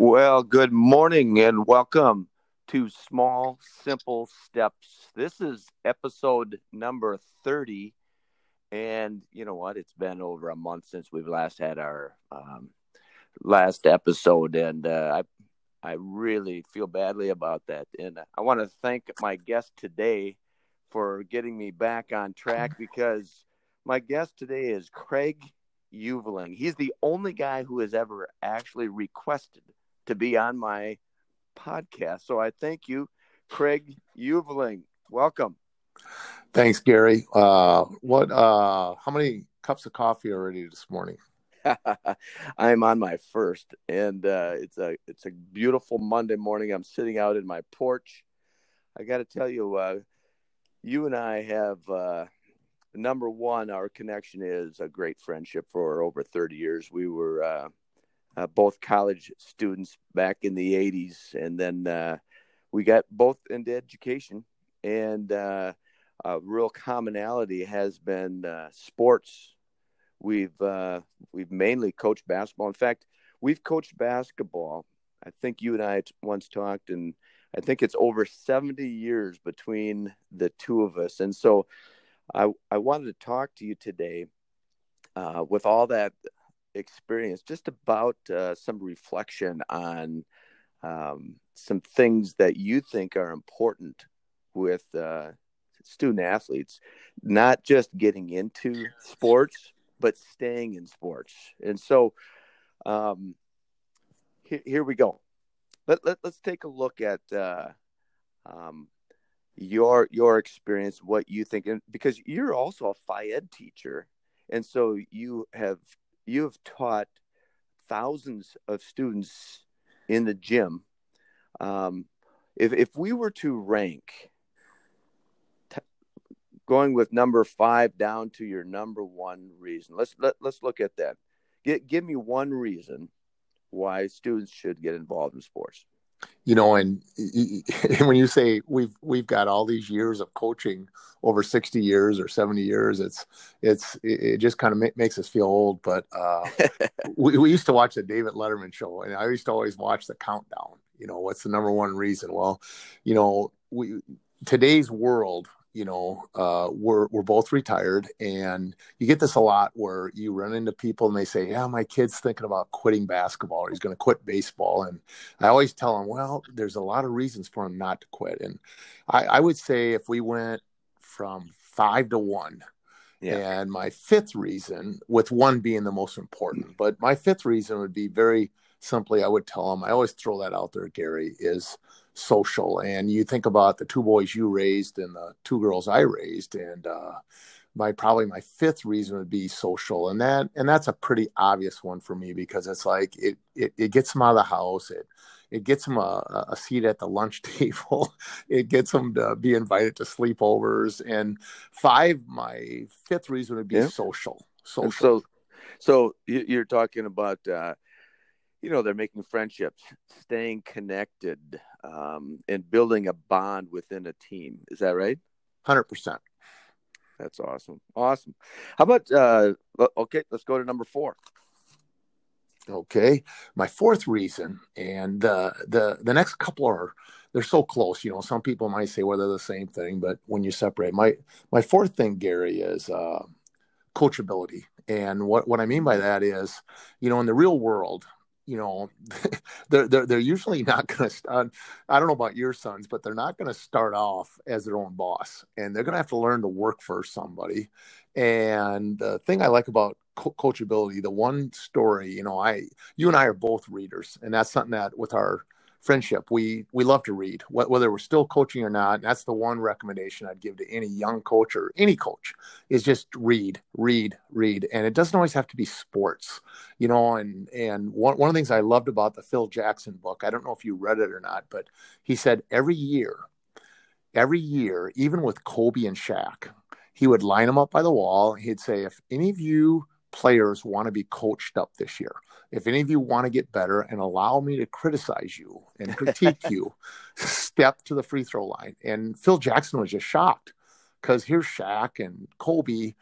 Well, good morning and welcome to Small Simple Steps. This is episode number 30. And you know what? It's been over a month since we've last had our um, last episode. And uh, I, I really feel badly about that. And I want to thank my guest today for getting me back on track because my guest today is Craig Uveling. He's the only guy who has ever actually requested to be on my podcast. So I thank you, Craig Uveling. Welcome. Thanks, Gary. Uh, what? Uh, how many cups of coffee already this morning? I'm on my first, and uh, it's a it's a beautiful Monday morning. I'm sitting out in my porch. I got to tell you, uh, you and I have uh, number one. Our connection is a great friendship for over 30 years. We were uh, both college students back in the 80s. And then uh, we got both into education. And uh, a real commonality has been uh, sports. We've, uh, we've mainly coached basketball. In fact, we've coached basketball. I think you and I once talked, and I think it's over 70 years between the two of us. And so I, I wanted to talk to you today uh, with all that experience just about uh, some reflection on um, some things that you think are important with uh, student athletes, not just getting into sports, but staying in sports. And so um, here, here we go. Let, let, us take a look at uh, um, your your experience, what you think, and because you're also a Phys Ed teacher, and so you have you have taught thousands of students in the gym. Um, if if we were to rank, t- going with number five down to your number one reason, let's let, let's look at that. Get, give me one reason why students should get involved in sports you know and, and when you say we've we've got all these years of coaching over 60 years or 70 years it's it's it just kind of ma- makes us feel old but uh, we, we used to watch the david letterman show and i used to always watch the countdown. You know what's the number one reason? Well you know we today's world you know, uh, we're we're both retired, and you get this a lot where you run into people and they say, "Yeah, my kid's thinking about quitting basketball, or he's going to quit baseball." And I always tell them, "Well, there's a lot of reasons for him not to quit." And I, I would say if we went from five to one, yeah. and my fifth reason, with one being the most important, but my fifth reason would be very simply, I would tell them, I always throw that out there, Gary, is social. And you think about the two boys you raised and the two girls I raised, and uh, my probably my fifth reason would be social, and that and that's a pretty obvious one for me because it's like it it, it gets them out of the house. It it gets them a, a seat at the lunch table. it gets them to be invited to sleepovers. And five, my fifth reason would be yeah. social. Social. So, so you're talking about. Uh, you know they're making friendships staying connected um, and building a bond within a team. Is that right? 100% that's awesome. Awesome. How about uh, okay let's go to number four. Okay. My fourth reason and uh, the the next couple are they're so close you know some people might say well they're the same thing but when you separate my my fourth thing gary is uh, coachability. And what, what I mean by that is, you know, in the real world, you know, they're, they're, they're usually not going to start. Uh, I don't know about your sons, but they're not going to start off as their own boss and they're going to have to learn to work for somebody. And the thing I like about co- coachability, the one story, you know, I, you and I are both readers and that's something that with our, friendship. We we love to read, whether we're still coaching or not. that's the one recommendation I'd give to any young coach or any coach is just read, read, read. And it doesn't always have to be sports, you know. And and one one of the things I loved about the Phil Jackson book, I don't know if you read it or not, but he said every year, every year, even with Kobe and Shaq, he would line them up by the wall. He'd say, if any of you players want to be coached up this year. If any of you want to get better and allow me to criticize you and critique you, step to the free throw line. And Phil Jackson was just shocked because here's Shaq and Kobe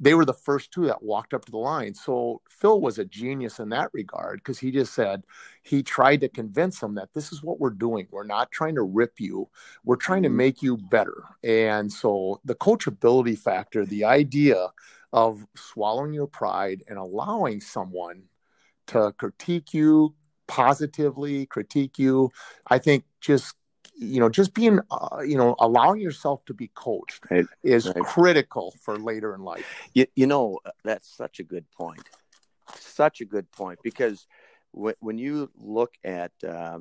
they were the first two that walked up to the line. So Phil was a genius in that regard because he just said he tried to convince them that this is what we're doing. We're not trying to rip you, we're trying to mm-hmm. make you better. And so the coachability factor, the idea of swallowing your pride and allowing someone to critique you positively, critique you, I think just you know just being uh, you know allowing yourself to be coached right. is right. critical for later in life you, you know that's such a good point such a good point because w- when you look at uh,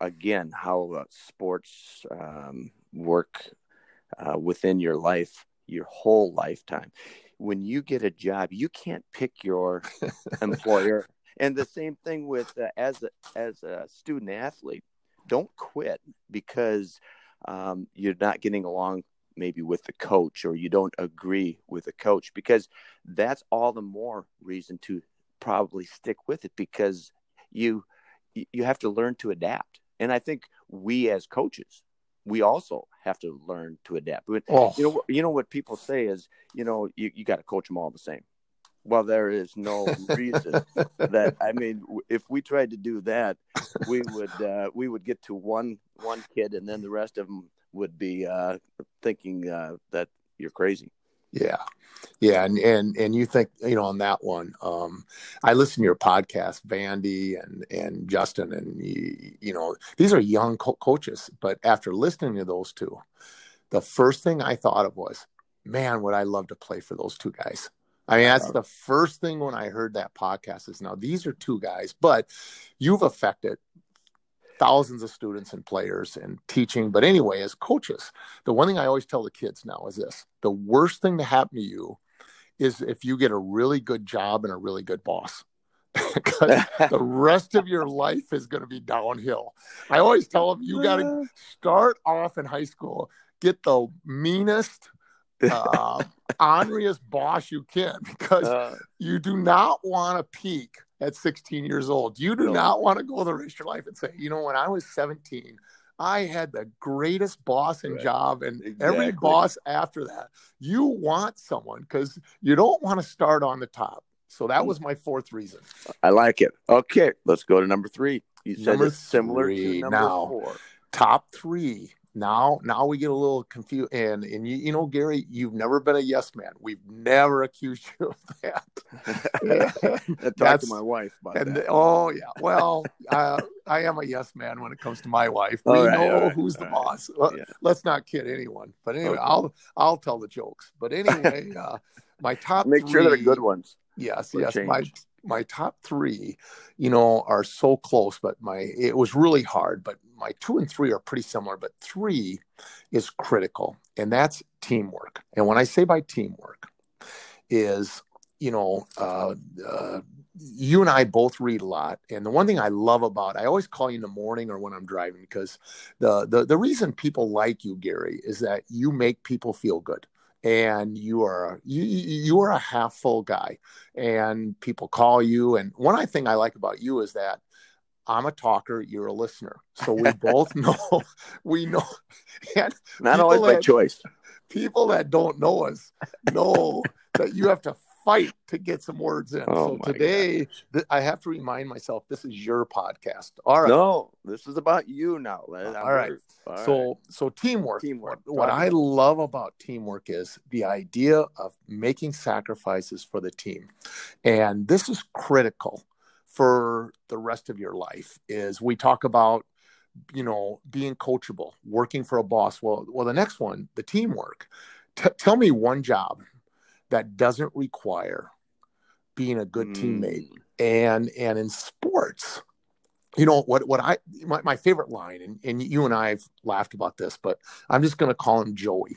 again how uh, sports um, work uh, within your life your whole lifetime when you get a job you can't pick your employer. And the same thing with uh, as a, as a student athlete don't quit because um, you're not getting along maybe with the coach or you don't agree with the coach because that's all the more reason to probably stick with it because you you have to learn to adapt. And i think we as coaches we also have to learn to adapt but oh. you know you know what people say is you know you, you got to coach them all the same well, there is no reason that I mean, if we tried to do that, we would uh, we would get to one one kid, and then the rest of them would be uh, thinking uh, that you're crazy. Yeah, yeah, and and and you think you know on that one. Um, I listen to your podcast, Vandy and and Justin, and you, you know these are young co- coaches, but after listening to those two, the first thing I thought of was, man, would I love to play for those two guys. I mean, that's the first thing when I heard that podcast is now these are two guys, but you've affected thousands of students and players and teaching. But anyway, as coaches, the one thing I always tell the kids now is this the worst thing to happen to you is if you get a really good job and a really good boss. because the rest of your life is going to be downhill. I always tell them you got to start off in high school, get the meanest, uh, Andreas boss you can because uh, you do not want to peak at 16 years old. You do no. not want to go the rest of your life and say, you know, when I was 17, I had the greatest boss and right. job, and exactly. every boss after that. You want someone because you don't want to start on the top. So that mm. was my fourth reason. I like it. Okay, let's go to number three. You said number it's similar three. to number now, four. Top three now now we get a little confused and and you, you know gary you've never been a yes man we've never accused you of that talk to my wife about and, that. oh yeah well uh, i am a yes man when it comes to my wife we right, know right, who's the boss yeah. let's not kid anyone but anyway okay. i'll i'll tell the jokes but anyway uh, my top make three, sure they're good ones yes yes change. my my top three, you know, are so close, but my it was really hard. But my two and three are pretty similar, but three is critical, and that's teamwork. And when I say by teamwork, is you know, uh, uh, you and I both read a lot, and the one thing I love about I always call you in the morning or when I'm driving because the the the reason people like you, Gary, is that you make people feel good and you are you you are a half full guy and people call you and one thing i like about you is that i'm a talker you're a listener. So we both know we know and not always by choice. people that don't know us know that you have to fight to get some words in. Oh so today, th- I have to remind myself this is your podcast. All right. No, this is about you now. All right. All so right. so teamwork. Teamwork. What, what I love about teamwork is the idea of making sacrifices for the team, and this is critical for the rest of your life. Is we talk about you know being coachable working for a boss well well the next one the teamwork T- tell me one job that doesn't require being a good mm. teammate. And and in sports, you know what what I my, my favorite line, and, and you and I have laughed about this, but I'm just gonna call him Joey.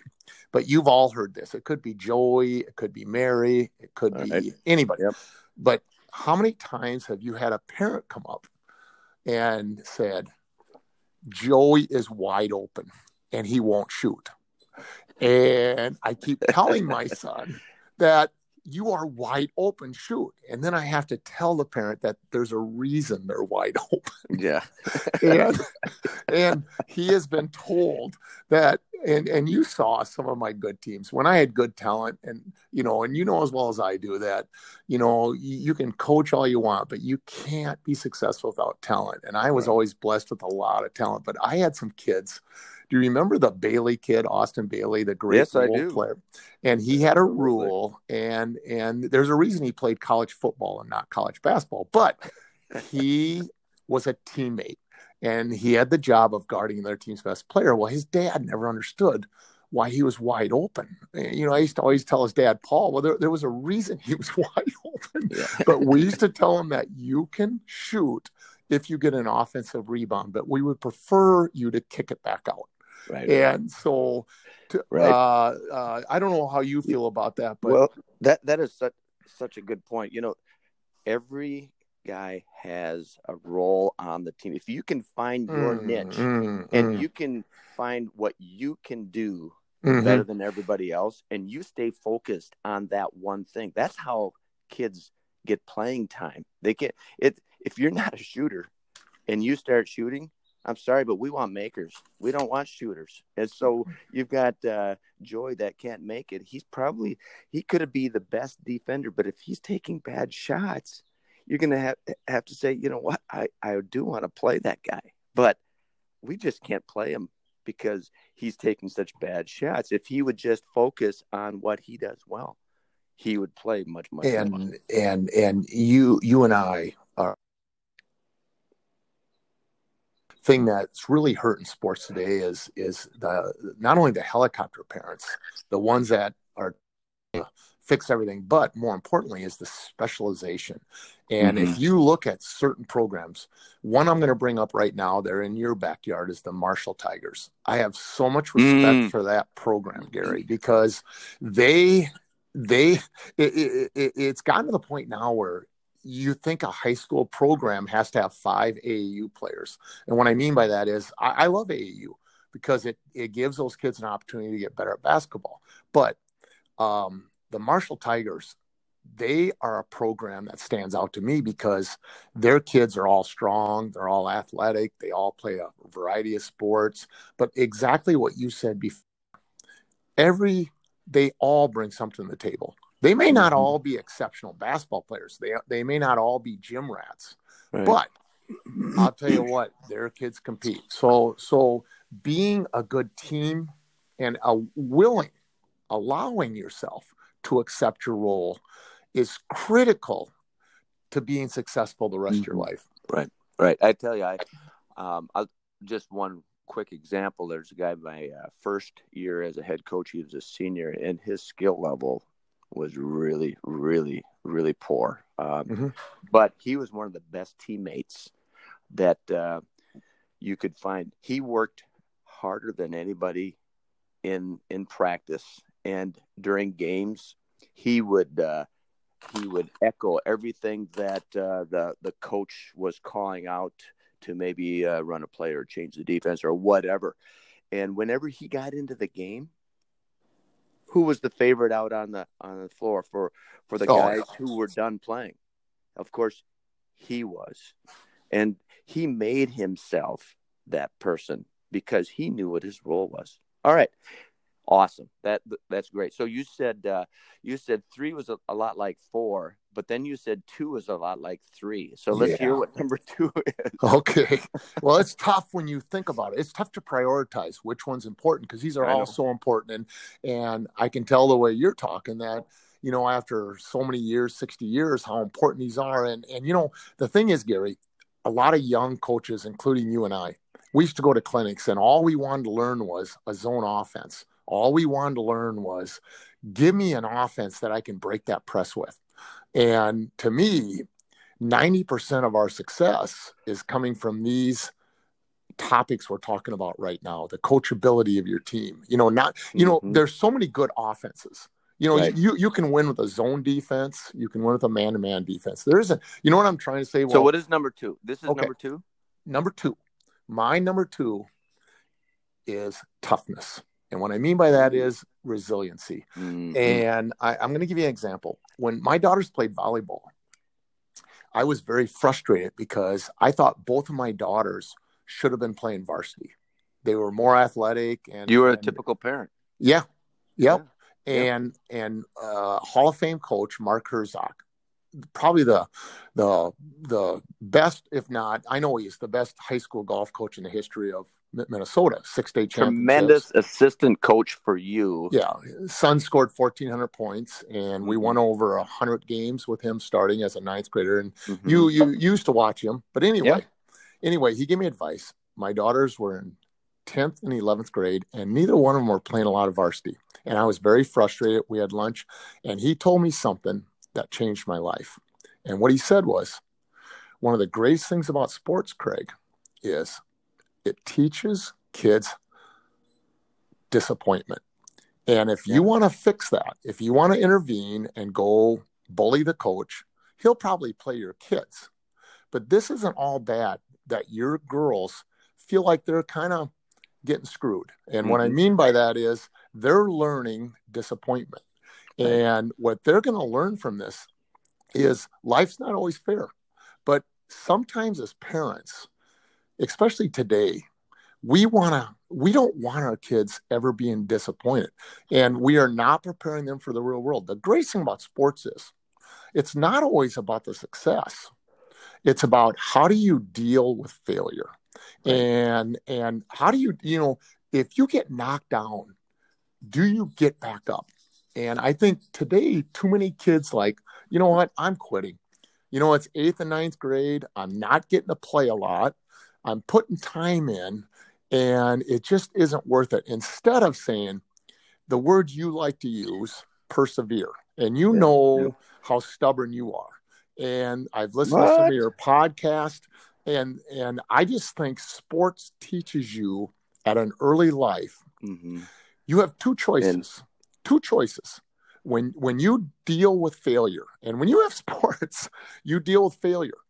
But you've all heard this. It could be Joey, it could be Mary, it could all be right. anybody. Yep. But how many times have you had a parent come up and said, Joey is wide open and he won't shoot? And I keep telling my son, that you are wide open, shoot. And then I have to tell the parent that there's a reason they're wide open. Yeah. and and he has been told that and and you saw some of my good teams when I had good talent and you know and you know as well as I do that you know you, you can coach all you want but you can't be successful without talent and I was right. always blessed with a lot of talent but I had some kids do you remember the Bailey kid, Austin Bailey, the great yes, I do. player? And he had a rule, and and there's a reason he played college football and not college basketball, but he was a teammate, and he had the job of guarding their team's best player. Well, his dad never understood why he was wide open. Eh, you know, I used to always tell his dad, Paul, well, there, there was a reason he was wide open. Yeah. but we used to tell him that you can shoot if you get an offensive rebound, but we would prefer you to kick it back out. Right. And so, to, right. Uh, uh, I don't know how you feel about that, but well, that that is such such a good point. You know, every guy has a role on the team. If you can find your mm, niche mm, and mm. you can find what you can do mm-hmm. better than everybody else, and you stay focused on that one thing, that's how kids get playing time. They get it. If you're not a shooter and you start shooting, I'm sorry, but we want makers. We don't want shooters. And so you've got uh, Joy that can't make it. He's probably he could be the best defender, but if he's taking bad shots, you're going to have have to say, you know what, I I do want to play that guy, but we just can't play him because he's taking such bad shots. If he would just focus on what he does well, he would play much much. And more. and and you you and I are thing that's really hurting sports today is is the not only the helicopter parents, the ones that are fix everything, but more importantly is the specialization. And mm-hmm. if you look at certain programs, one I'm going to bring up right now, they're in your backyard, is the Marshall Tigers. I have so much respect mm. for that program, Gary, because they they it, it, it, it's gotten to the point now where you think a high school program has to have five AAU players. And what I mean by that is I, I love AAU because it, it gives those kids an opportunity to get better at basketball. But um, the Marshall Tigers, they are a program that stands out to me because their kids are all strong, they're all athletic, they all play a variety of sports. But exactly what you said before, every they all bring something to the table. They may not mm-hmm. all be exceptional basketball players. They they may not all be gym rats, right. but I'll tell you what, their kids compete. So so being a good team and a willing, allowing yourself to accept your role is critical to being successful the rest mm-hmm. of your mm-hmm. life. Right, right. I tell you, I um, I'll, just one quick example. There's a guy my uh, first year as a head coach. He was a senior, and his skill level was really, really, really poor. Um, mm-hmm. But he was one of the best teammates that uh, you could find. He worked harder than anybody in in practice, and during games, he would uh, he would echo everything that uh, the the coach was calling out to maybe uh, run a play or change the defense or whatever. And whenever he got into the game, who was the favorite out on the on the floor for for the oh, guys who were done playing? Of course, he was, and he made himself that person because he knew what his role was. All right, awesome. That that's great. So you said uh, you said three was a, a lot like four, but then you said two is a lot like three. So let's yeah. hear what number two is. Okay. Well, it's tough when you think about it. It's tough to prioritize which one's important because these are I all know. so important. And and I can tell the way you're talking that you know after so many years, sixty years, how important these are. And and you know the thing is, Gary, a lot of young coaches, including you and I, we used to go to clinics, and all we wanted to learn was a zone offense. All we wanted to learn was give me an offense that I can break that press with. And to me, 90% of our success is coming from these topics we're talking about right now the coachability of your team. You know not you know mm-hmm. there's so many good offenses. You know right. you you can win with a zone defense. You can win with a man-to-man defense. There isn't you know what i'm trying to say? Well, so what is number two? This is okay. number two? Number two. My number two is toughness And what I mean by that is resiliency. Mhm. And I, I'm going to give you an example. When my daughters played volleyball, I was very frustrated because I thought both of my daughters should have been playing varsity. They were more athletic, and you were a and- typical parent. yeah, yep. Yeah. And and uh, Hall of Fame coach Mark Herzog, probably the the the best, if not, I know he's the best high school golf coach in the history of Minnesota. Six state. Tremendous assistant coach for you. Yeah, son scored fourteen hundred points, and we won over hundred games with him starting as a ninth grader. And Mhm. you you used to watch him, but anyway, Yeah. anyway, he gave me advice. My daughters were in tenth and eleventh grade, and neither one of them were playing a lot of varsity, and I was very frustrated. We had lunch, and he told me something that changed my life. And what he said was, one of the greatest things about sports, Craig, is it teaches kids disappointment. And if you want to fix that, if you want to intervene and go bully the coach, he'll probably play your kids. But this isn't all bad that your girls feel like they're kind of getting screwed. And what I Mhm. mean by that is they're learning disappointment. And what they're going to learn from this is life's not always fair. But sometimes as parents, especially today, we want to we don't want our kids ever being disappointed. And we are not preparing them for the real world. The great thing about sports is it's not always about the success. It's about how do you deal with failure? And and how do you you know if you get knocked down do you get back up? And i think today too many kids like you know what? I'm quitting. You know it's eighth and ninth grade. I'm not getting to play a lot i'm putting time in and it just isn't worth it. Instead of saying the word you like to use persevere. And you Yeah, know yeah. how stubborn you are. And i've listened to some of your podcast and and i just think sports teaches you at an early life Mhm. you have two choices. Two choices. When when you deal with failure and when you have sports you deal with failure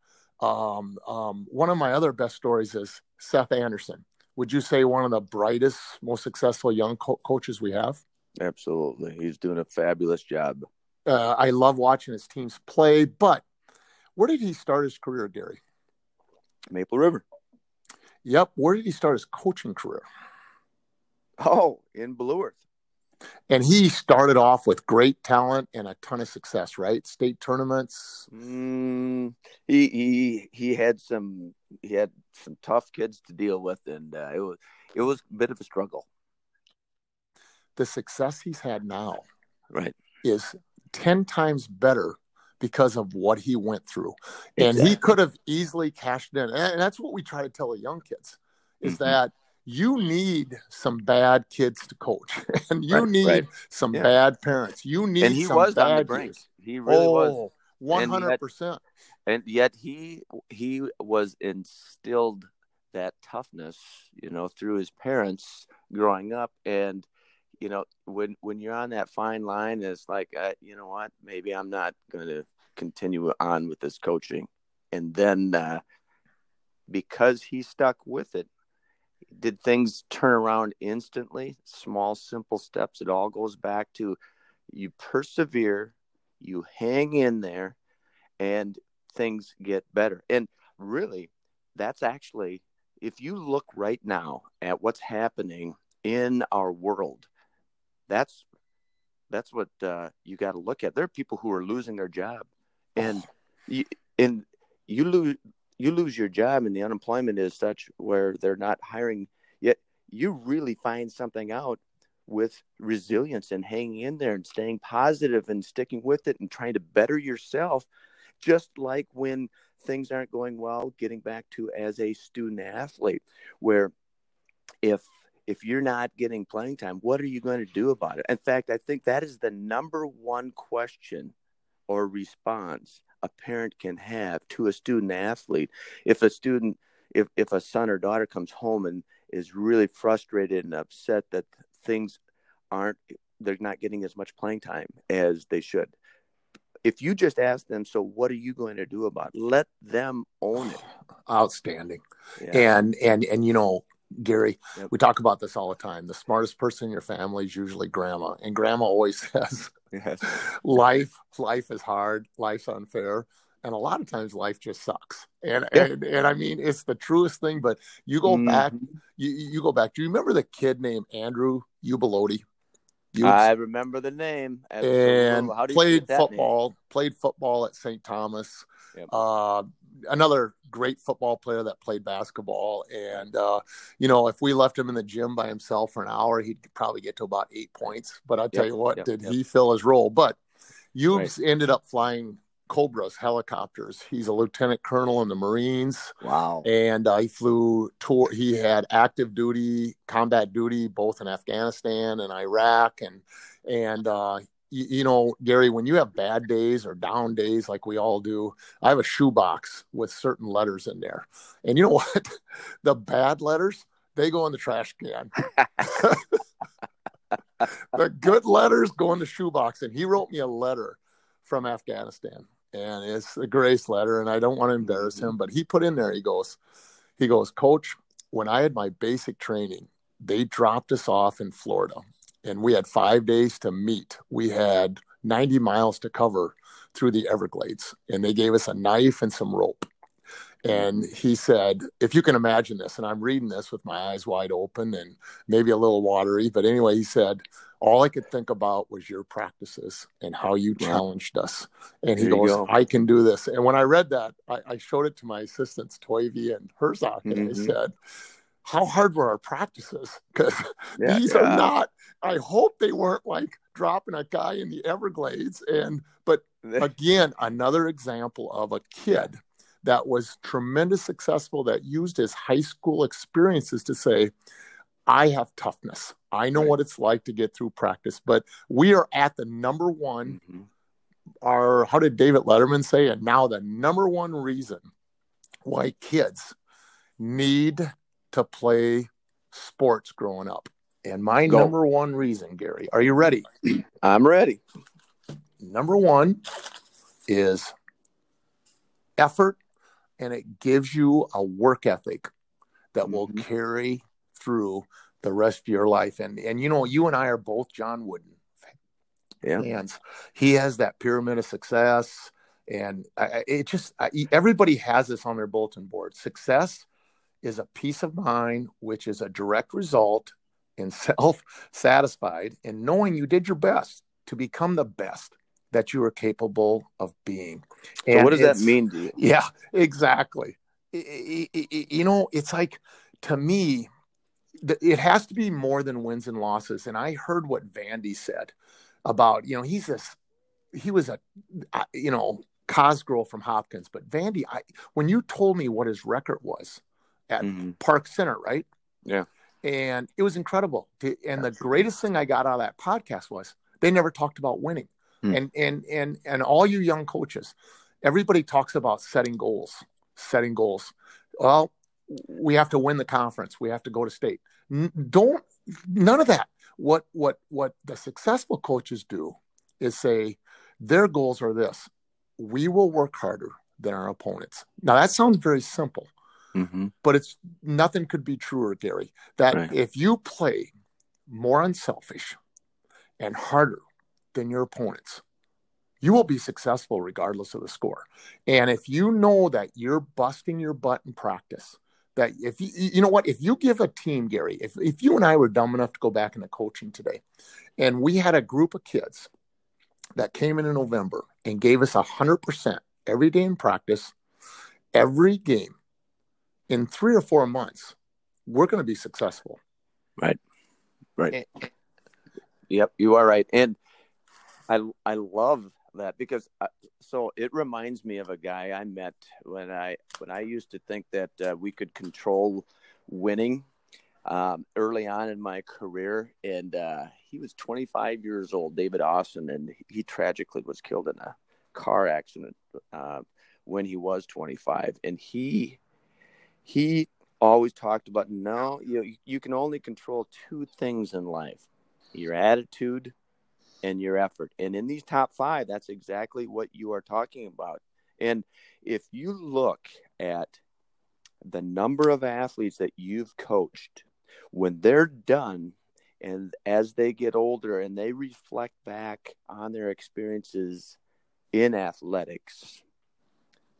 um, um, one of my other best stories is seth anderson would you say one of the brightest most successful young co- coaches we have Absolutely. He's doing a fabulous job. uh, i love watching his teams play but where did he start his career gary Maple River. yep where did he start his coaching career Oh, in Blue Earth. And he started off with great talent and a ton of success right state tournaments Mm, he he he had some he had some tough kids to deal with, and uh, it was it was a bit of a struggle. the success he's had now Right. is 10 times better because of what he went through. And he could have easily cashed in. And that's what we try to tell the young kids is Mhm. that you need some bad kids to coach and you Right, need right. some Yeah. bad parents. You need and he some was on the bad brink. years. He really was, oh, 100%. and yet he he was instilled that toughness, you know, through his parents growing up, and you know, when when you're on that fine line, it's like, uh, you know what, maybe I'm not going to continue on with this coaching, and then uh, because he stuck with it. Did things turn around instantly? Small, simple steps. It all goes back to you persevere, you hang in there, and things get better. And really, that's actually, if you look right now at what's happening in our world, that's that's what uh, you got to look at. There are people who are losing their job, and you, and you lose you lose your job, and the unemployment is such where they're not hiring. Yet you really find something out with resilience and hanging in there and staying positive and sticking with it and trying to better yourself just like when things aren't going well getting back to as a student athlete where if if you're not getting playing time what are you going to do about it in fact i think that is the number one question or response a parent can have to a student athlete if a student if if a son or daughter comes home and is really frustrated and upset that things aren't they're not getting as much playing time as they should if you just ask them so what are you going to do about it let them own it Outstanding. yeah. And and and you know, Gary, Yep. we talk about this all the time. The smartest person in your family is usually grandma, and grandma always says, Yes. "Life, life is hard. Life's unfair." And a lot of times life just sucks. And, Yeah. and and I mean it's the truest thing, but you go back Mhm. you, you go back. Do you remember the kid named Andrew Ubaloti? You I remember the name. and How do you played that name? football. Played football at St. Thomas. Yep. Uh, another great football player that played basketball. And uh, you know, if we left him in the gym by himself for an hour, he'd probably get to about eight points. But I tell Yep, you what, yep, did yep. he fill his role? But Hughes ended up flying Cobras helicopters. He's a lieutenant colonel in the Marines Wow. and uh, he flew tour he had active duty combat duty both in afghanistan and iraq and and uh you, you know gary when you have bad days or down days like we all do i have a shoebox with certain letters in there. And you know what? The bad letters they go in the trash can. The good letters go in the shoebox. And he wrote me a letter from afghanistan. And it's a grace letter and i don't want to embarrass him but he put in there he goes he goes coach when i had my basic training they dropped us off in florida and we had five days to meet. We had 90 miles to cover through the everglades and they gave us a knife and some rope. And he said if you can imagine this and i'm reading this with my eyes wide open and maybe a little watery but anyway he said all i could think about was your practices and how you challenged us. And he There goes go. i can do this. And when i read that i, I showed it to my assistants toivy and herzog and i Mhm. said how hard were our practices because Yeah, these yeah. are not i hope they weren't like dropping a guy in the everglades and but again another example of a kid that was tremendous successful that used his high school experiences to say i have toughness i know Right. what it's like to get through practice but we are at the number one Mhm. our how did david letterman say and now the number one reason why kids need to play sports growing up and my Go. number one reason gary are you ready I'm ready. number one is effort and it gives you a work ethic that will Mhm. carry through the rest of your life and and you know you and i are both john wooden Yeah. fans he has that pyramid of success and I- it just I, everybody has this on their bulletin board success is a peace of mind which is a direct result in self satisfied in knowing you did your best to become the best that you are capable of being So what does that mean to you? yeah, exactly. You know, it's like to me, it has to be more than wins and losses. And I heard what Vandy said about, you know, he's this, he was a, you know, Cosgrove from Hopkins, but Vandy, I, when you told me what his record was at Mhm. Park Center, right? Yeah. And it was incredible. And the greatest thing I got out of that podcast was they never talked about winning. Hmm. And and and and all you young coaches, everybody talks about setting goals, setting goals. Well, we have to win the conference. We have to go to state. N- don't none of that. What what what the successful coaches do is say their goals are this. We will work harder than our opponents. Now that sounds very simple Mhm. but it's nothing could be truer, Gary. That Right. if you play more unselfish and harder than your opponents, you will be successful regardless of the score. And if you know that you're busting your butt in practice, that if you you know what, if you give a team, Gary, if if you and I were dumb enough to go back into coaching today, and we had a group of kids that came in in November and gave us hundred percent every day in practice, every game in three or four months, we're going to be successful. Right. Right. Yep, you are right, and I I love that because uh, so it reminds me of a guy I met when I when I used to think that uh, we could control winning um, early on in my career, and uh, he was 25 years old, David Austin, and he tragically was killed in a car accident uh, when he was 25, and he he always talked about no, you you can only control two things in life your attitude and your effort. And in these top five, that's exactly what you are talking about. And if you look at the number of athletes that you've coached when they're done and as they get older and they reflect back on their experiences in athletics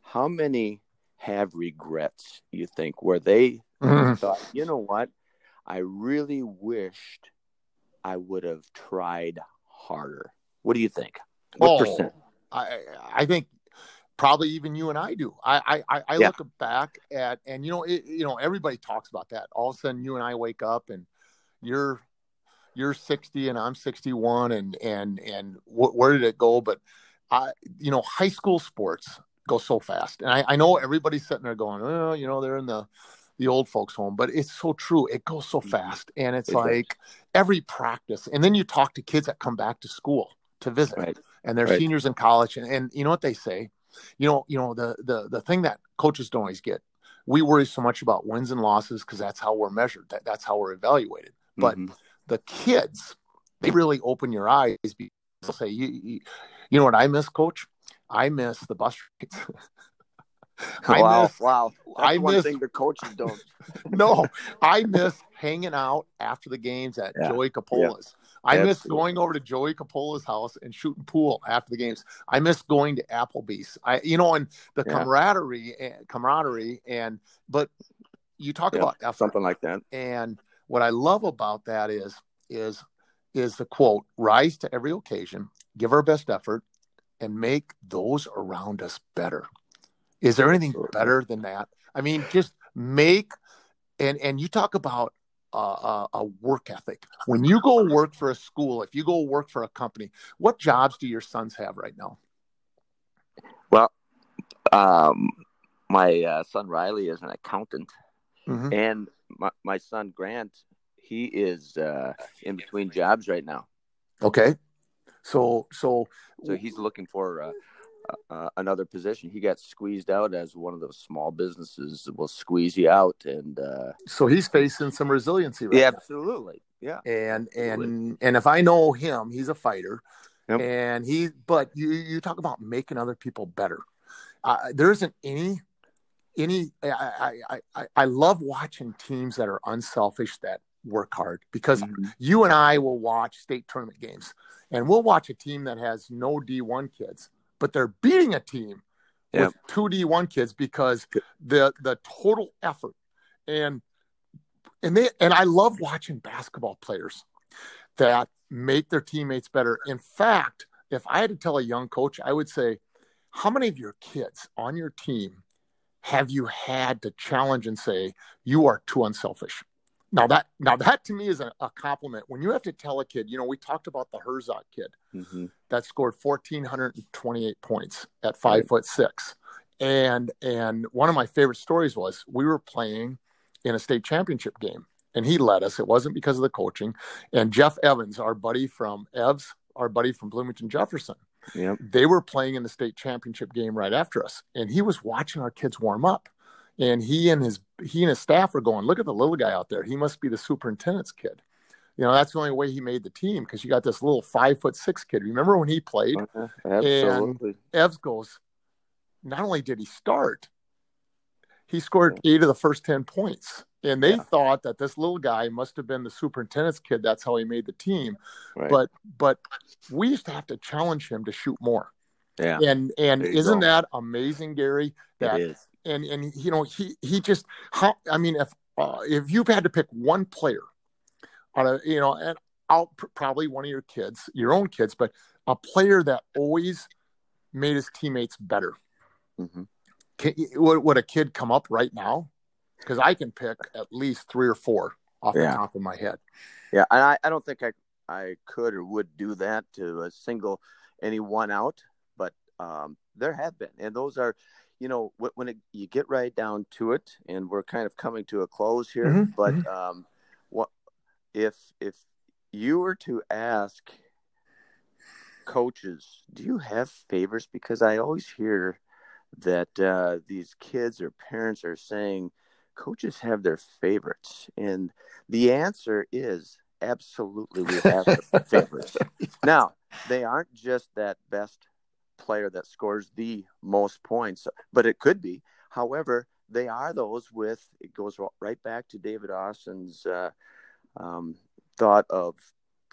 how many have regrets you think where they mm-hmm. thought you know what i really wished i would have tried harder what do you think what oh, percent i i think probably even you and I do. I I, I yeah. look back at and you know it, you know everybody talks about that. All of a sudden, you and I wake up and you're you're 60 and I'm 61 and and and wh- where did it go? But I you know high school sports go so fast, and I, I know everybody's sitting there going, oh, you know, they're in the the old folks home, but it's so true. It goes so mm-hmm. fast, and it's it like does. every practice, and then you talk to kids that come back to school to visit, right. and they're right. seniors in college, and, and you know what they say you know, you know the the the thing that coaches don't always get. We worry so much about wins and losses because that's how we're measured. That, that's how we're evaluated. But mm-hmm. the kids, they really open your eyes. because They'll say, you, you, you know what I miss, Coach? I miss the bus rides. I wow, miss, wow. That's I one miss, thing the coaches don't. no, I miss hanging out after the games at yeah. Joey Capola's. I Absolutely. miss going over to Joey Capola's house and shooting pool after the games. I miss going to Applebee's. I, you know, and the yeah. camaraderie, and, eh, camaraderie, and but you talk yeah, about effort, something like that. And what I love about that is is is the quote: "Rise to every occasion, give our best effort, and make those around us better." Is there anything better than that? I mean, just make and and you talk about a, a, work ethic. When you go work for a school, if you go work for a company, what jobs do your sons have right now? Well, um, my uh, son Riley is an accountant, mm-hmm. and my, my son Grant, he is uh, in between jobs right now. Okay, so so so he's looking for uh, uh, another position. He got squeezed out as one of those small businesses will squeeze you out, and uh, so he's facing some resiliency. Right yeah, now. absolutely. Yeah, and absolutely. and and if I know him, he's a fighter, yep. and he. But you you talk about making other people better. Uh, there isn't any any. I, I I I love watching teams that are unselfish that work hard because mm-hmm. you and I will watch state tournament games and we'll watch a team that has no D1 kids but they're beating a team yeah. with two D one kids because the the total effort and and they and I love watching basketball players that make their teammates better. In fact, if I had to tell a young coach, I would say, how many of your kids on your team have you had to challenge and say you are too unselfish? Now that now that to me is a, a, compliment. When you have to tell a kid, you know, we talked about the Herzog kid mm-hmm. that scored fourteen hundred and twenty-eight points at five right. foot six, and and one of my favorite stories was we were playing in a state championship game, and he led us. It wasn't because of the coaching, and Jeff Evans, our buddy from Evs, our buddy from Bloomington Jefferson, yep. they were playing in the state championship game right after us, and he was watching our kids warm up and he and his he and his staff are going, look at the little guy out there. He must be the superintendent's kid. You know, that's the only way he made the team because you got this little five foot six kid. Remember when he played? Uh-huh. Absolutely. And Evs goes, not only did he start, he scored eight of the first 10 points. And they yeah. thought that this little guy must have been the superintendent's kid. That's how he made the team. Right. But but we used to have to challenge him to shoot more. Yeah. And and isn't go. that amazing, Gary? That and and you know he he just how I mean if uh, if you've had to pick one player on a you know and I'll probably one of your kids, your own kids, but a player that always made his teammates better. Mm-hmm. Can, would, would a kid come up right now? Because I can pick at least three or four off yeah. the top of my head. Yeah, and I, I don't think I I could or would do that to a single any one out, but um, there have been, and those are you know when it, you get right down to it and we're kind of coming to a close here mm-hmm. but mm-hmm. um, what if if you were to ask coaches do you have favors because i always hear that uh, these kids or parents are saying coaches have their favorites and the answer is absolutely we have favorites now they aren't just that best player that scores the most points, but it could be. However, they are those with it goes right back to David Austin's uh, um, thought of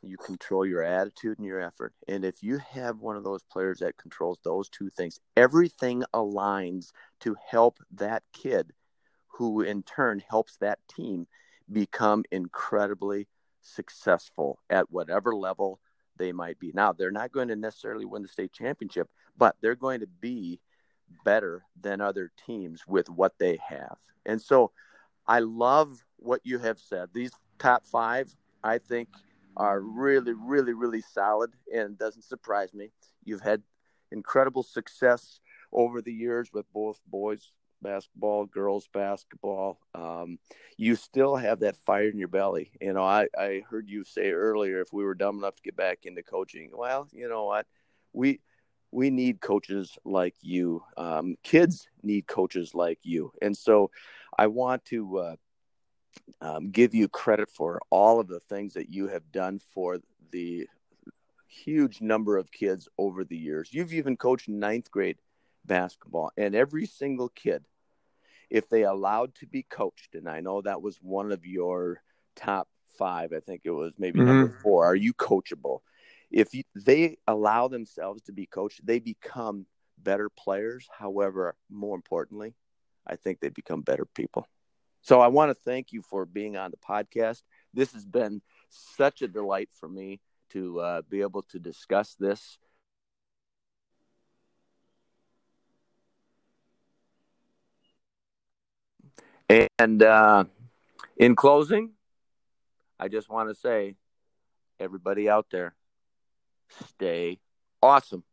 you control your attitude and your effort. And if you have one of those players that controls those two things, everything aligns to help that kid, who in turn helps that team become incredibly successful at whatever level they might be. Now, they're not going to necessarily win the state championship, but they're going to be better than other teams with what they have. And so I love what you have said. These top five, I think, are really, really, really solid and doesn't surprise me. You've had incredible success over the years with both boys basketball, girls basketball. Um, you still have that fire in your belly. You know, I, I heard you say earlier if we were dumb enough to get back into coaching, well, you know what? We we need coaches like you. Um, kids need coaches like you. And so I want to uh, um, give you credit for all of the things that you have done for the huge number of kids over the years. You've even coached ninth grade basketball, and every single kid, if they allowed to be coached, and I know that was one of your top five, I think it was maybe mm-hmm. number four. Are you coachable? If you, they allow themselves to be coached, they become better players. However, more importantly, I think they become better people. So I want to thank you for being on the podcast. This has been such a delight for me to uh, be able to discuss this. And uh, in closing, I just want to say, everybody out there, stay awesome.